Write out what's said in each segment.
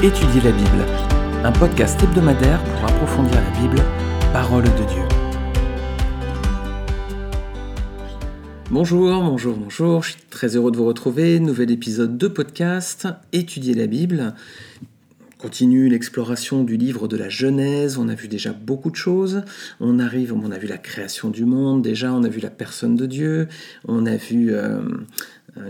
Étudier la Bible, un podcast hebdomadaire pour approfondir la Bible, parole de Dieu. Bonjour, bonjour, bonjour, je suis très heureux de vous retrouver. Nouvel épisode de podcast Étudier la Bible. On continue l'exploration du livre de la Genèse, on a vu déjà beaucoup de choses. On arrive, on a vu la création du monde, déjà on a vu la personne de Dieu, on a vu euh,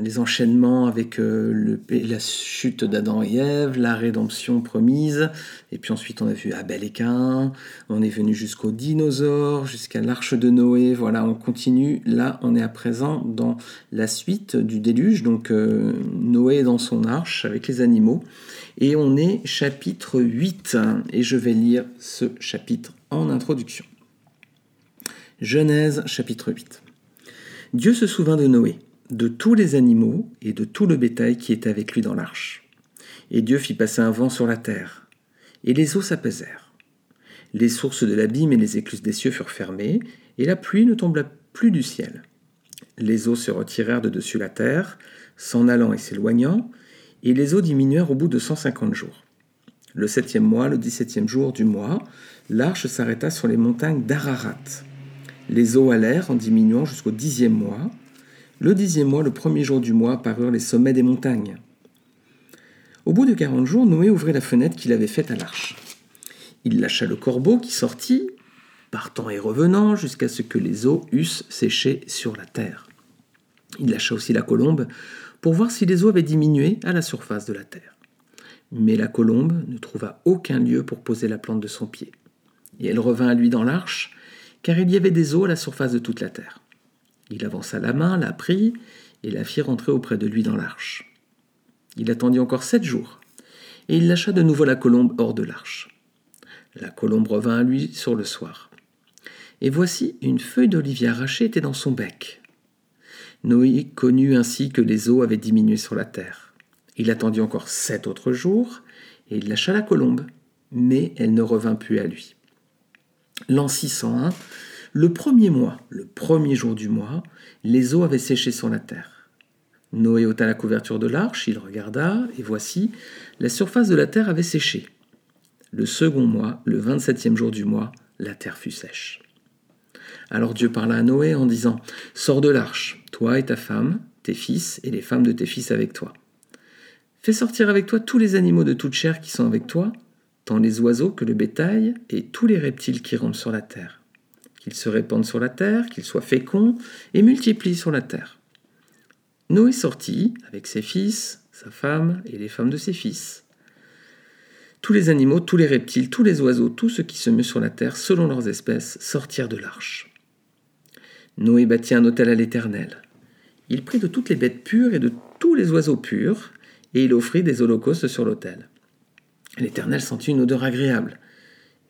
les enchaînements avec euh, la chute d'Adam et Ève, la rédemption promise, et puis ensuite on a vu Abel et Cain, on est venu jusqu'aux dinosaures, jusqu'à l'arche de Noé, voilà, on continue, là on est à présent dans la suite du déluge, donc euh, Noé dans son arche avec les animaux, et on est chapitre 8, et je vais lire ce chapitre en introduction. Genèse chapitre 8. Dieu se souvint de Noé de tous les animaux et de tout le bétail qui était avec lui dans l'arche. Et Dieu fit passer un vent sur la terre, et les eaux s'apaisèrent. Les sources de l'abîme et les écluses des cieux furent fermées, et la pluie ne tomba plus du ciel. Les eaux se retirèrent de dessus la terre, s'en allant et s'éloignant, et les eaux diminuèrent au bout de cent cinquante jours. Le septième mois, le dix-septième jour du mois, l'arche s'arrêta sur les montagnes d'Ararat. Les eaux allèrent en diminuant jusqu'au dixième mois, le dixième mois, le premier jour du mois, apparurent les sommets des montagnes. Au bout de quarante jours, Noé ouvrit la fenêtre qu'il avait faite à l'arche. Il lâcha le corbeau qui sortit, partant et revenant, jusqu'à ce que les eaux eussent séché sur la terre. Il lâcha aussi la colombe pour voir si les eaux avaient diminué à la surface de la terre. Mais la colombe ne trouva aucun lieu pour poser la plante de son pied. Et elle revint à lui dans l'arche, car il y avait des eaux à la surface de toute la terre. Il avança la main, la prit, et la fit rentrer auprès de lui dans l'arche. Il attendit encore sept jours, et il lâcha de nouveau la colombe hors de l'arche. La colombe revint à lui sur le soir. Et voici une feuille d'olivier arrachée était dans son bec. Noé connut ainsi que les eaux avaient diminué sur la terre. Il attendit encore sept autres jours, et il lâcha la colombe, mais elle ne revint plus à lui. L'an 601, le premier mois, le premier jour du mois, les eaux avaient séché sur la terre. Noé ôta la couverture de l'arche, il regarda, et voici, la surface de la terre avait séché. Le second mois, le vingt-septième jour du mois, la terre fut sèche. Alors Dieu parla à Noé en disant, Sors de l'arche, toi et ta femme, tes fils et les femmes de tes fils avec toi. Fais sortir avec toi tous les animaux de toute chair qui sont avec toi, tant les oiseaux que le bétail et tous les reptiles qui rampent sur la terre se répandent sur la terre, qu'ils soient féconds et multiplient sur la terre. Noé sortit avec ses fils, sa femme et les femmes de ses fils. Tous les animaux, tous les reptiles, tous les oiseaux, tout ce qui se meut sur la terre selon leurs espèces sortirent de l'arche. Noé bâtit un autel à l'Éternel. Il prit de toutes les bêtes pures et de tous les oiseaux purs, et il offrit des holocaustes sur l'autel. L'Éternel sentit une odeur agréable.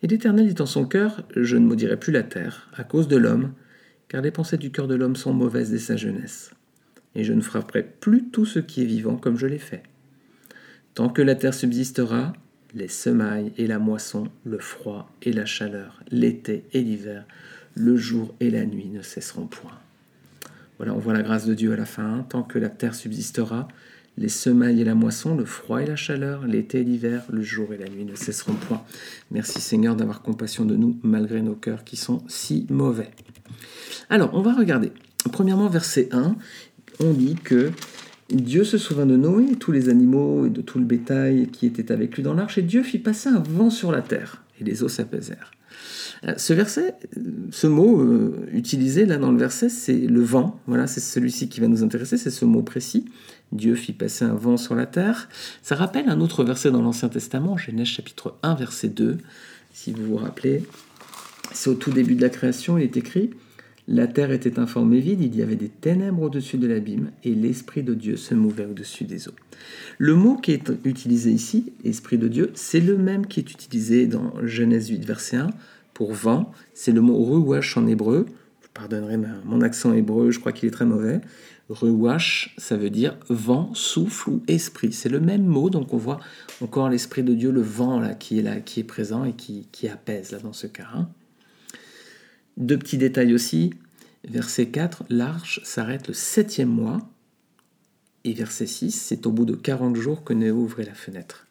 Et l'Éternel dit en son cœur, Je ne maudirai plus la terre, à cause de l'homme, car les pensées du cœur de l'homme sont mauvaises dès sa jeunesse. Et je ne frapperai plus tout ce qui est vivant comme je l'ai fait. Tant que la terre subsistera, les semailles et la moisson, le froid et la chaleur, l'été et l'hiver, le jour et la nuit ne cesseront point. Voilà, on voit la grâce de Dieu à la fin. Tant que la terre subsistera, les semailles et la moisson, le froid et la chaleur, l'été et l'hiver, le jour et la nuit ne cesseront point. Merci Seigneur d'avoir compassion de nous malgré nos cœurs qui sont si mauvais. Alors, on va regarder. Premièrement, verset 1, on dit que Dieu se souvint de Noé, tous les animaux et de tout le bétail qui était avec lui dans l'arche, et Dieu fit passer un vent sur la terre, et les eaux s'apaisèrent. Euh, ce verset, ce mot euh, utilisé là dans le verset, c'est le vent. Voilà, c'est celui-ci qui va nous intéresser, c'est ce mot précis. Dieu fit passer un vent sur la terre. Ça rappelle un autre verset dans l'Ancien Testament, Genèse chapitre 1, verset 2. Si vous vous rappelez, c'est au tout début de la création, il est écrit La terre était informée vide, il y avait des ténèbres au-dessus de l'abîme, et l'Esprit de Dieu se mouvait au-dessus des eaux. Le mot qui est utilisé ici, Esprit de Dieu, c'est le même qui est utilisé dans Genèse 8, verset 1, pour vent. C'est le mot ruach en hébreu. Je pardonnerai mon accent hébreu, je crois qu'il est très mauvais. Ruach, ça veut dire vent, souffle ou esprit. C'est le même mot, donc on voit encore l'esprit de Dieu, le vent là qui est là, qui est présent et qui, apaise là dans ce cas. Hein. Deux petits détails aussi. Verset 4, l'arche s'arrête le septième mois. Et verset 6, c'est au bout de 40 jours que Néo ouvrait la fenêtre.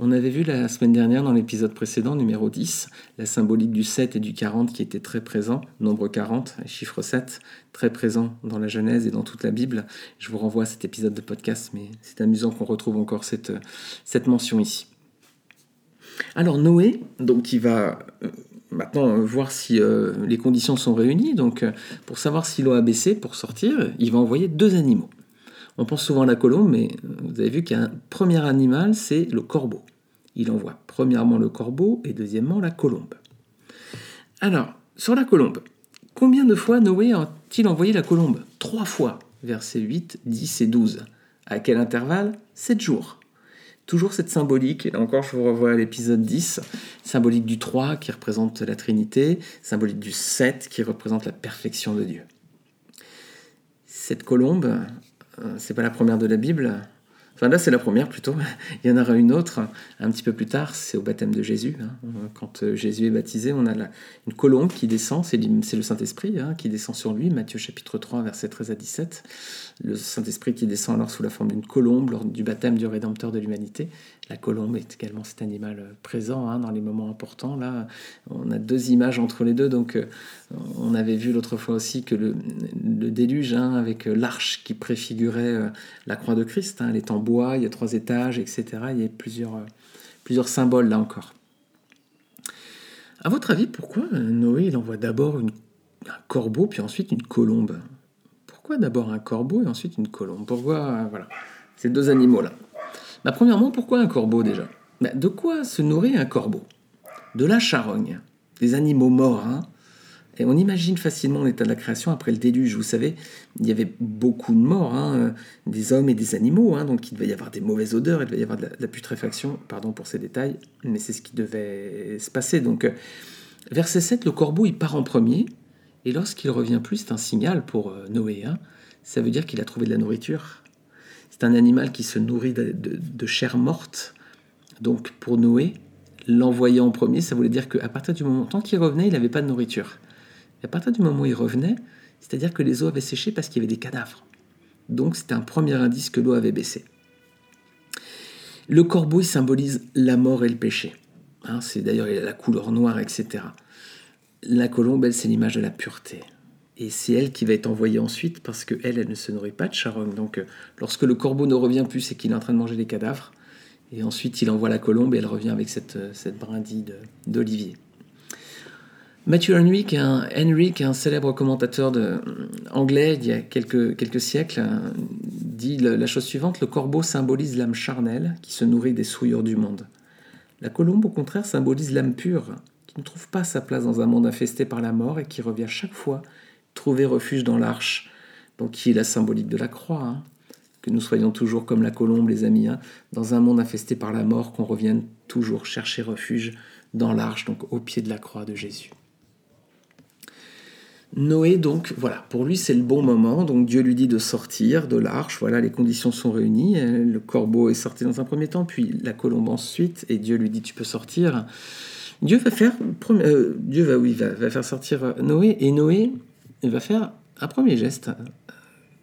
On avait vu la semaine dernière dans l'épisode précédent, numéro 10, la symbolique du 7 et du 40 qui était très présent, nombre 40, chiffre 7, très présent dans la Genèse et dans toute la Bible. Je vous renvoie à cet épisode de podcast, mais c'est amusant qu'on retrouve encore cette, mention ici. Alors Noé, donc il va euh, maintenant voir si euh, les conditions sont réunies. Donc pour savoir si l'eau a baissé pour sortir, il va envoyer deux animaux. On pense souvent à la colombe, mais euh, vous avez vu qu'un premier animal, c'est le corbeau. Il envoie premièrement le corbeau et deuxièmement la colombe. Alors, sur la colombe, combien de fois Noé a-t-il envoyé la colombe? Trois fois, versets 8, 10 et 12. À quel intervalle? Sept jours. Toujours cette symbolique, et là encore je vous revois à l'épisode 10, symbolique du 3 qui représente la Trinité, symbolique du 7 qui représente la perfection de Dieu. Cette colombe, c'est pas la première de la Bible. Enfin là, c'est la première plutôt. Il y en aura une autre un petit peu plus tard, c'est au baptême de Jésus. Hein. Quand euh, Jésus est baptisé, on a une colombe qui descend, c'est le Saint-Esprit hein, qui descend sur lui, Matthieu chapitre 3, versets 13 à 17. Le Saint-Esprit qui descend alors sous la forme d'une colombe lors du baptême du Rédempteur de l'humanité. La colombe est également cet animal euh, présent hein, dans les moments importants. Là, on a deux images entre les deux. Donc, euh, on avait vu l'autre fois aussi que le, déluge, hein, avec euh, l'arche qui préfigurait la croix de Christ, hein, elle est en bois, il y a trois étages, etc. Il y a plusieurs, symboles là encore. À votre avis, pourquoi Noé il envoie d'abord un corbeau puis ensuite une colombe? Pourquoi d'abord un corbeau et ensuite une colombe? Pourquoi voilà ces deux animaux là bah, premièrement, pourquoi un corbeau déjà? Bah, De quoi se nourrit un corbeau? De la charogne, des animaux morts. Hein. on imagine facilement l'état de la création après le déluge. Vous savez, il y avait beaucoup de morts, hein, des hommes et des animaux, hein, donc il devait y avoir des mauvaises odeurs, il devait y avoir de la, putréfaction, pardon pour ces détails, mais c'est ce qui devait se passer. Donc, euh, verset 7, le corbeau, il part en premier, et lorsqu'il revient plus, c'est un signal pour euh, Noé. ça veut dire qu'il a trouvé de la nourriture, c'est un animal qui se nourrit de, chair morte. Donc pour Noé, l'envoyer en premier, ça voulait dire qu'à partir du moment, tant qu'il revenait, il n'avait pas de nourriture. Et à partir du moment où il revenait, c'est-à-dire que les eaux avaient séché parce qu'il y avait des cadavres. Donc c'était un premier indice que l'eau avait baissé. Le corbeau, il symbolise la mort et le péché. Hein, c'est d'ailleurs la couleur noire, etc. La colombe, elle, c'est l'image de la pureté. Et c'est elle qui va être envoyée ensuite parce qu'elle, elle ne se nourrit pas de charogne. Donc euh, lorsque le corbeau ne revient plus, c'est qu'il est en train de manger les cadavres. Et ensuite, il envoie la colombe et elle revient avec cette, euh, cette brindille d'olivier. Matthew Henry, un, célèbre commentateur euh, anglais d'il y a quelques, quelques siècles, dit la chose suivante Le corbeau symbolise l'âme charnelle qui se nourrit des souillures du monde. La colombe, au contraire, symbolise l'âme pure qui ne trouve pas sa place dans un monde infesté par la mort et qui revient chaque fois trouver refuge dans l'arche, donc qui est la symbolique de la croix. Hein. Que nous soyons toujours comme la colombe, les amis, hein, dans un monde infesté par la mort, qu'on revienne toujours chercher refuge dans l'arche, donc au pied de la croix de Jésus. Noé, donc, voilà, pour lui, c'est le bon moment. Donc, Dieu lui dit de sortir de l'arche. Voilà, les conditions sont réunies. Le corbeau est sorti dans un premier temps, puis la colombe ensuite, et Dieu lui dit Tu peux sortir. Dieu va faire, euh, Dieu va, oui, va, va, faire sortir Noé, et Noé, il va faire un premier geste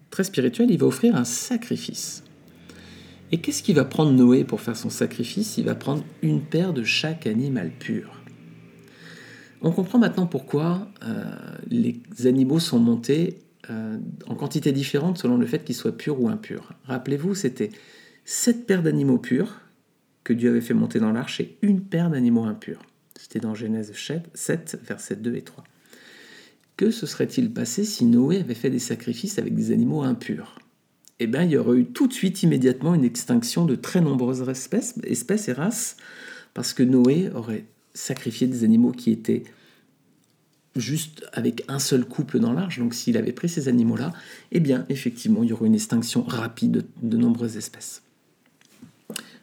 très spirituel, il va offrir un sacrifice. Et qu'est-ce qu'il va prendre Noé pour faire son sacrifice? Il va prendre une paire de chaque animal pur. On comprend maintenant pourquoi euh, les animaux sont montés euh, en quantité différente selon le fait qu'ils soient purs ou impurs. Rappelez-vous, c'était sept paires d'animaux purs que Dieu avait fait monter dans l'arche et une paire d'animaux impurs. C'était dans Genèse 7, versets 2 et 3. Que se serait-il passé si Noé avait fait des sacrifices avec des animaux impurs? Eh bien, il y aurait eu tout de suite, immédiatement, une extinction de très nombreuses espèces, et races, parce que Noé aurait sacrifié des animaux qui étaient juste avec un seul couple dans l'arche. Donc s'il avait pris ces animaux-là, eh bien, effectivement, il y aurait une extinction rapide de, nombreuses espèces.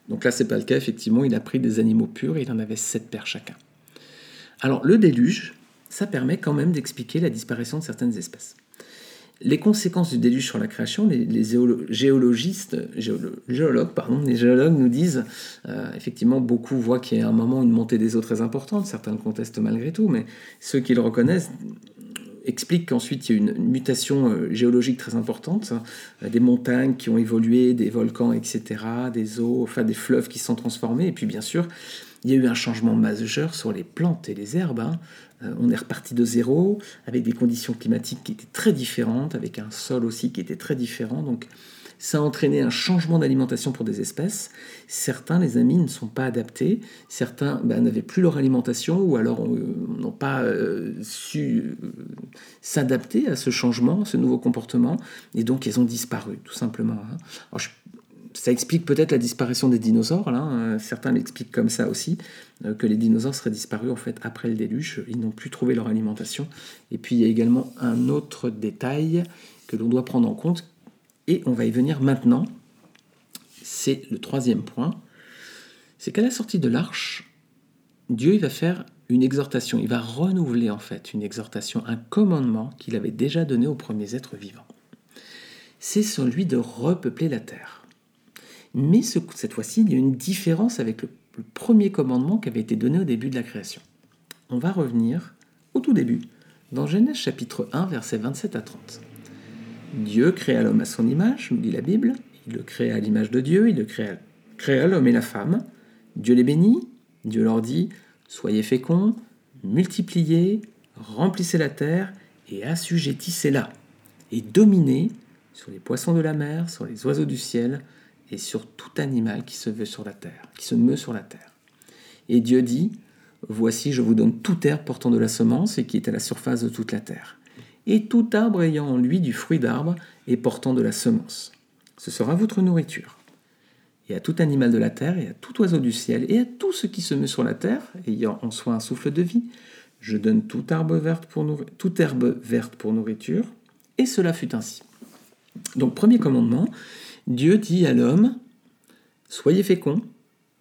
Donc là, c'est pas le cas. Effectivement, il a pris des animaux purs et il en avait sept paires chacun. Alors, le déluge, ça permet quand même d'expliquer la disparition de certaines espèces. Les conséquences du déluge sur la création, les, géologistes, géologues, pardon, les géologues nous disent, euh, effectivement, beaucoup voient qu'il y a un moment une montée des eaux très importante, certains le contestent malgré tout, mais ceux qui le reconnaissent explique qu'ensuite il y a une, mutation euh, géologique très importante, hein. des montagnes qui ont évolué, des volcans, etc., des eaux, enfin des fleuves qui se sont transformés, et puis bien sûr, il y a eu un changement majeur sur les plantes et les herbes. Hein. Euh, on est reparti de zéro, avec des conditions climatiques qui étaient très différentes, avec un sol aussi qui était très différent. Donc ça a entraîné un changement d'alimentation pour des espèces. Certains, les amis, ne sont pas adaptés. Certains ben, n'avaient plus leur alimentation ou alors euh, n'ont pas euh, su s'adapter à ce changement, ce nouveau comportement, et donc ils ont disparu, tout simplement. Hein. Ça explique peut-être la disparition des dinosaures. Hein. Certains l'expliquent comme ça aussi, euh, que les dinosaures seraient disparus en fait après le déluge. Ils n'ont plus trouvé leur alimentation. Et puis il y a également un autre détail que l'on doit prendre en compte, et on va y venir maintenant. C'est le troisième point. C'est qu'à la sortie de l'arche, Dieu il va faire une exhortation. Il va renouveler en fait une exhortation, un commandement qu'il avait déjà donné aux premiers êtres vivants. C'est celui de repeupler la terre. Mais cette fois-ci, il y a une différence avec le, premier commandement qui avait été donné au début de la création. On va revenir au tout début, dans Genèse chapitre 1, versets 27 à 30. Dieu créa l'homme à son image, nous dit la Bible. Il le créa à l'image de Dieu, il le créa, créa l'homme et la femme. Dieu les bénit, Dieu leur dit Soyez féconds, multipliez, remplissez la terre et assujettissez-la, et dominez sur les poissons de la mer, sur les oiseaux du ciel, et sur tout animal qui se veut sur la terre, qui se meut sur la terre. Et Dieu dit Voici, je vous donne toute herbe portant de la semence et qui est à la surface de toute la terre, et tout arbre ayant en lui du fruit d'arbre et portant de la semence. Ce sera votre nourriture. Et à tout animal de la terre, et à tout oiseau du ciel, et à tout ce qui se meut sur la terre, ayant en soi un souffle de vie, je donne pour, toute herbe verte pour nourriture, et cela fut ainsi. Donc, premier commandement, Dieu dit à l'homme, Soyez féconds,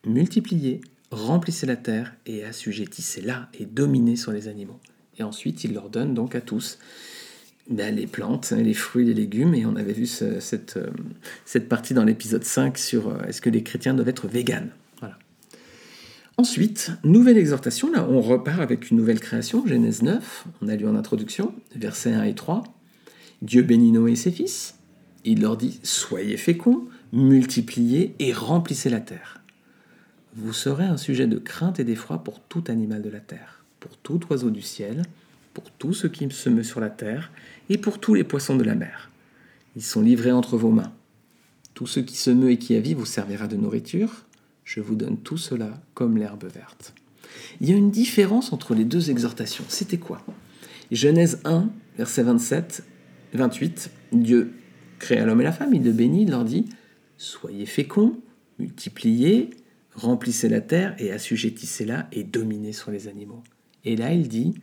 multipliez, remplissez la terre et assujettissez-la et dominez sur les animaux. Et ensuite, il leur donne donc à tous ben, les plantes, les fruits, les légumes. Et on avait vu cette, euh, cette, partie dans l'épisode 5 sur euh, est-ce que les chrétiens doivent être véganes? Voilà. Ensuite, nouvelle exhortation. Là, on repart avec une nouvelle création, Genèse 9. On a lu en introduction, versets 1 et 3. Dieu bénit Noé et ses fils. Il leur dit Soyez féconds, multipliez et remplissez la terre. Vous serez un sujet de crainte et d'effroi pour tout animal de la terre, pour tout oiseau du ciel, pour tout ce qui se meut sur la terre et pour tous les poissons de la mer. Ils sont livrés entre vos mains. Tout ce qui se meut et qui a vie vous servira de nourriture. Je vous donne tout cela comme l'herbe verte. Il y a une différence entre les deux exhortations. C'était quoi? Genèse 1, verset 27, 28. Dieu créa l'homme et la femme, il le bénit, il leur dit Soyez féconds, multipliez, remplissez la terre et assujettissez-la et dominez sur les animaux. Et là, il dit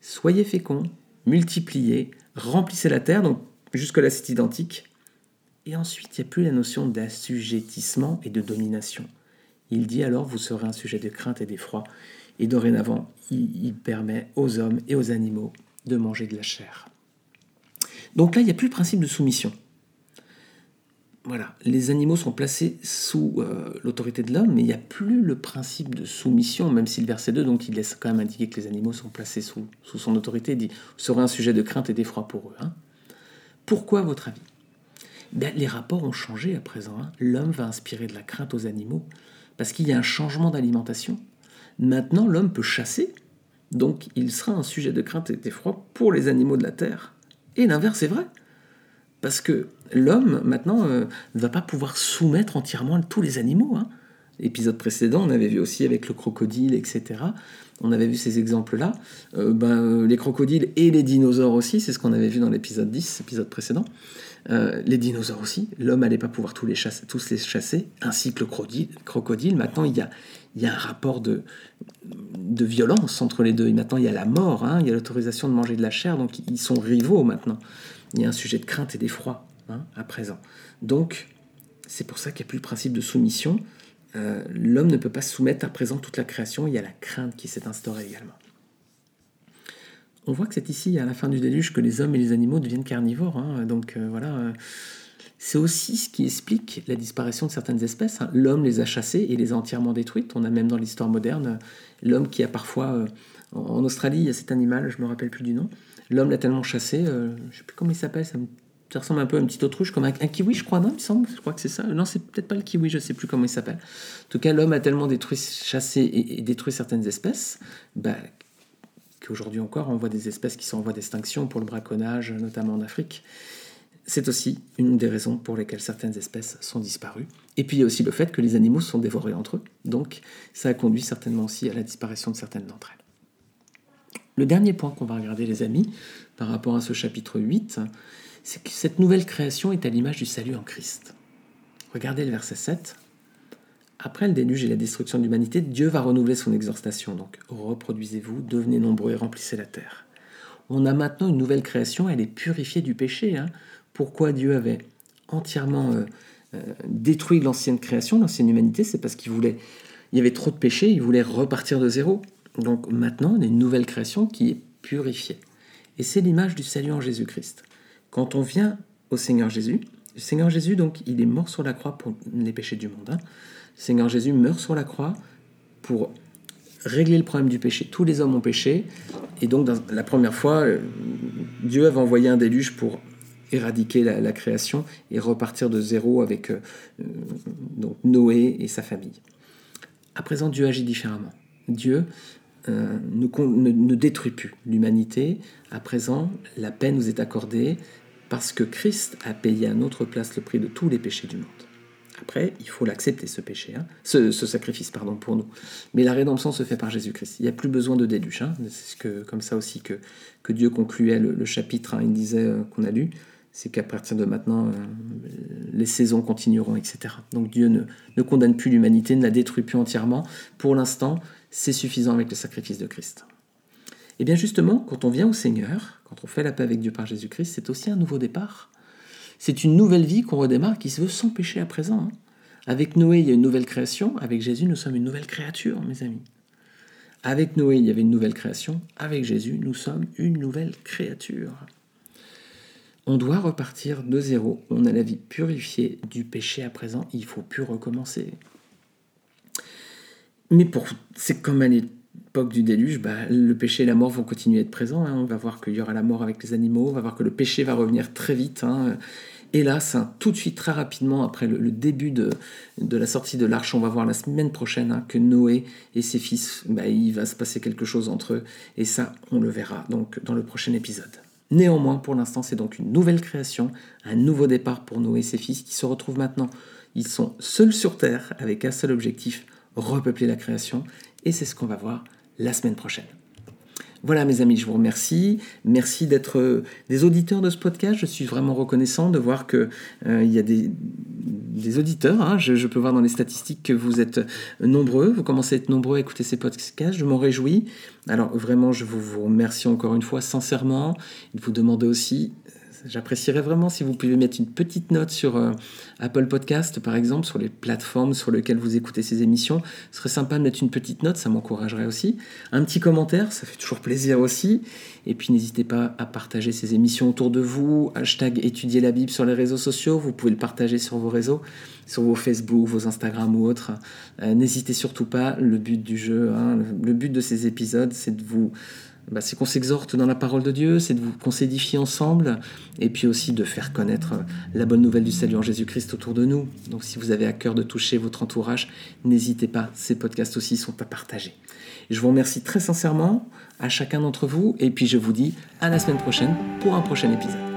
Soyez féconds, multipliez, remplissez la terre, donc jusque-là c'est identique. Et ensuite, il n'y a plus la notion d'assujettissement et de domination. Il dit alors Vous serez un sujet de crainte et d'effroi. Et dorénavant, il permet aux hommes et aux animaux de manger de la chair. Donc là, il n'y a plus le principe de soumission voilà, les animaux sont placés sous euh, l'autorité de l'homme, mais il n'y a plus le principe de soumission, même si le verset 2, donc il laisse quand même indiquer que les animaux sont placés sous, sous son autorité, dit serait un sujet de crainte et d'effroi pour eux. Hein. Pourquoi, à votre avis? Ben, Les rapports ont changé à présent. Hein. L'homme va inspirer de la crainte aux animaux, parce qu'il y a un changement d'alimentation. Maintenant, l'homme peut chasser, donc il sera un sujet de crainte et d'effroi pour les animaux de la terre. Et l'inverse est vrai. Parce que l'homme, maintenant, euh, ne va pas pouvoir soumettre entièrement tous les animaux. Hein. Épisode précédent, on avait vu aussi avec le crocodile, etc. On avait vu ces exemples-là. Euh, ben, euh, les crocodiles et les dinosaures aussi, c'est ce qu'on avait vu dans l'épisode 10, épisode précédent. Les dinosaures aussi, l'homme n'allait pas pouvoir tous les, chasser, tous les chasser, ainsi que le crocodile. Maintenant, il y a, il y a un rapport de, de violence entre les deux. Et maintenant, il y a la mort, hein. il y a l'autorisation de manger de la chair, donc ils sont rivaux maintenant il y a un sujet de crainte et d'effroi hein, à présent. Donc, c'est pour ça qu'il n'y a plus le principe de soumission. Euh, l'homme ne peut pas soumettre à présent toute la création, il y a la crainte qui s'est instaurée également. On voit que c'est ici, à la fin du déluge, que les hommes et les animaux deviennent carnivores. Hein. donc euh, voilà, euh, c'est aussi ce qui explique la disparition de certaines espèces. Hein. L'homme les a chassées et les a entièrement détruites. On a même dans l'histoire moderne l'homme qui a parfois, euh, en Australie, il y a cet animal, je me rappelle plus du nom, l'homme l'a tellement chassé, euh, je ne sais plus comment il s'appelle, ça, ressemble un peu à une petite autruche, comme un, kiwi, je crois, non, il semble, je crois que c'est ça. Non, c'est peut-être pas le kiwi, je ne sais plus comment il s'appelle. En tout cas, l'homme a tellement détruit, chassé et, détruit certaines espèces, bah, qu'aujourd'hui encore, on voit des espèces qui sont en voie d'extinction pour le braconnage, notamment en Afrique. C'est aussi une des raisons pour lesquelles certaines espèces sont disparues. Et puis il y a aussi le fait que les animaux sont dévorés entre eux. Donc ça a conduit certainement aussi à la disparition de certaines d'entre elles. Le dernier point qu'on va regarder les amis par rapport à ce chapitre 8, c'est que cette nouvelle création est à l'image du salut en Christ. Regardez le verset 7. Après le déluge et la destruction de l'humanité, Dieu va renouveler son exhortation. Donc reproduisez-vous, devenez nombreux et remplissez la terre. On a maintenant une nouvelle création, elle est purifiée du péché. Hein pourquoi Dieu avait entièrement euh, euh, détruit l'ancienne création, l'ancienne humanité, c'est parce qu'il voulait, il y avait trop de péchés, il voulait repartir de zéro. Donc maintenant, on a une nouvelle création qui est purifiée. Et c'est l'image du salut en Jésus-Christ. Quand on vient au Seigneur Jésus, le Seigneur Jésus, donc, il est mort sur la croix pour les péchés du monde. Hein. Seigneur Jésus meurt sur la croix pour régler le problème du péché. Tous les hommes ont péché. Et donc, la première fois, euh, Dieu avait envoyé un déluge pour éradiquer la, création et repartir de zéro avec euh, euh, Noé et sa famille. À présent, Dieu agit différemment. Dieu ne, détruit plus l'humanité. À présent, la paix nous est accordée parce que Christ a payé à notre place le prix de tous les péchés du monde. Après, il faut l'accepter, ce péché, hein, ce, sacrifice pardon, pour nous. Mais la rédemption se fait par Jésus-Christ. Il n'y a plus besoin de déluge. Hein. C'est que, comme ça aussi que, que Dieu concluait le, chapitre. Hein. il disait qu'on a lu c'est qu'à partir de maintenant, euh, les saisons continueront, etc. Donc Dieu ne, condamne plus l'humanité, ne la détruit plus entièrement. Pour l'instant, c'est suffisant avec le sacrifice de Christ. Et bien justement, quand on vient au Seigneur, quand on fait la paix avec Dieu par Jésus-Christ, c'est aussi un nouveau départ. C'est une nouvelle vie qu'on redémarre qui se veut sans péché à présent. Hein. Avec Noé, il y a une nouvelle création. Avec Jésus, nous sommes une nouvelle créature, mes amis. Avec Noé, il y avait une nouvelle création. Avec Jésus, nous sommes une nouvelle créature. On doit repartir de zéro. On a la vie purifiée du péché à présent. Il faut plus recommencer. Mais pour, c'est comme à l'époque du déluge, bah, le péché et la mort vont continuer à être présents. Hein. On va voir qu'il y aura la mort avec les animaux. On va voir que le péché va revenir très vite. Hein. Hélas, tout de suite, très rapidement, après le, début de, la sortie de l'arche, on va voir la semaine prochaine hein, que Noé et ses fils, bah, il va se passer quelque chose entre eux. Et ça, on le verra donc dans le prochain épisode. Néanmoins, pour l'instant, c'est donc une nouvelle création, un nouveau départ pour Noé et ses fils qui se retrouvent maintenant. Ils sont seuls sur Terre avec un seul objectif, repeupler la création. Et c'est ce qu'on va voir la semaine prochaine. Voilà mes amis, je vous remercie. Merci d'être euh, des auditeurs de ce podcast. Je suis vraiment reconnaissant de voir qu'il euh, y a des, auditeurs. Hein. Je, peux voir dans les statistiques que vous êtes nombreux. Vous commencez à être nombreux à écouter ces podcasts. Je m'en réjouis. Alors vraiment, je vous, remercie encore une fois sincèrement. Et vous demander aussi J'apprécierais vraiment si vous pouvez mettre une petite note sur euh, Apple Podcast, par exemple, sur les plateformes sur lesquelles vous écoutez ces émissions. Ce serait sympa de mettre une petite note, ça m'encouragerait aussi. Un petit commentaire, ça fait toujours plaisir aussi. Et puis n'hésitez pas à partager ces émissions autour de vous. Hashtag étudier la Bible sur les réseaux sociaux. Vous pouvez le partager sur vos réseaux, sur vos Facebook, vos Instagram ou autres. Euh, n'hésitez surtout pas. Le but du jeu, hein, le but de ces épisodes, c'est de vous bah, c'est qu'on s'exhorte dans la parole de Dieu, c'est qu'on s'édifie ensemble, et puis aussi de faire connaître la bonne nouvelle du salut en Jésus-Christ autour de nous. Donc si vous avez à cœur de toucher votre entourage, n'hésitez pas, ces podcasts aussi sont à partager. Je vous remercie très sincèrement à chacun d'entre vous, et puis je vous dis à la semaine prochaine pour un prochain épisode.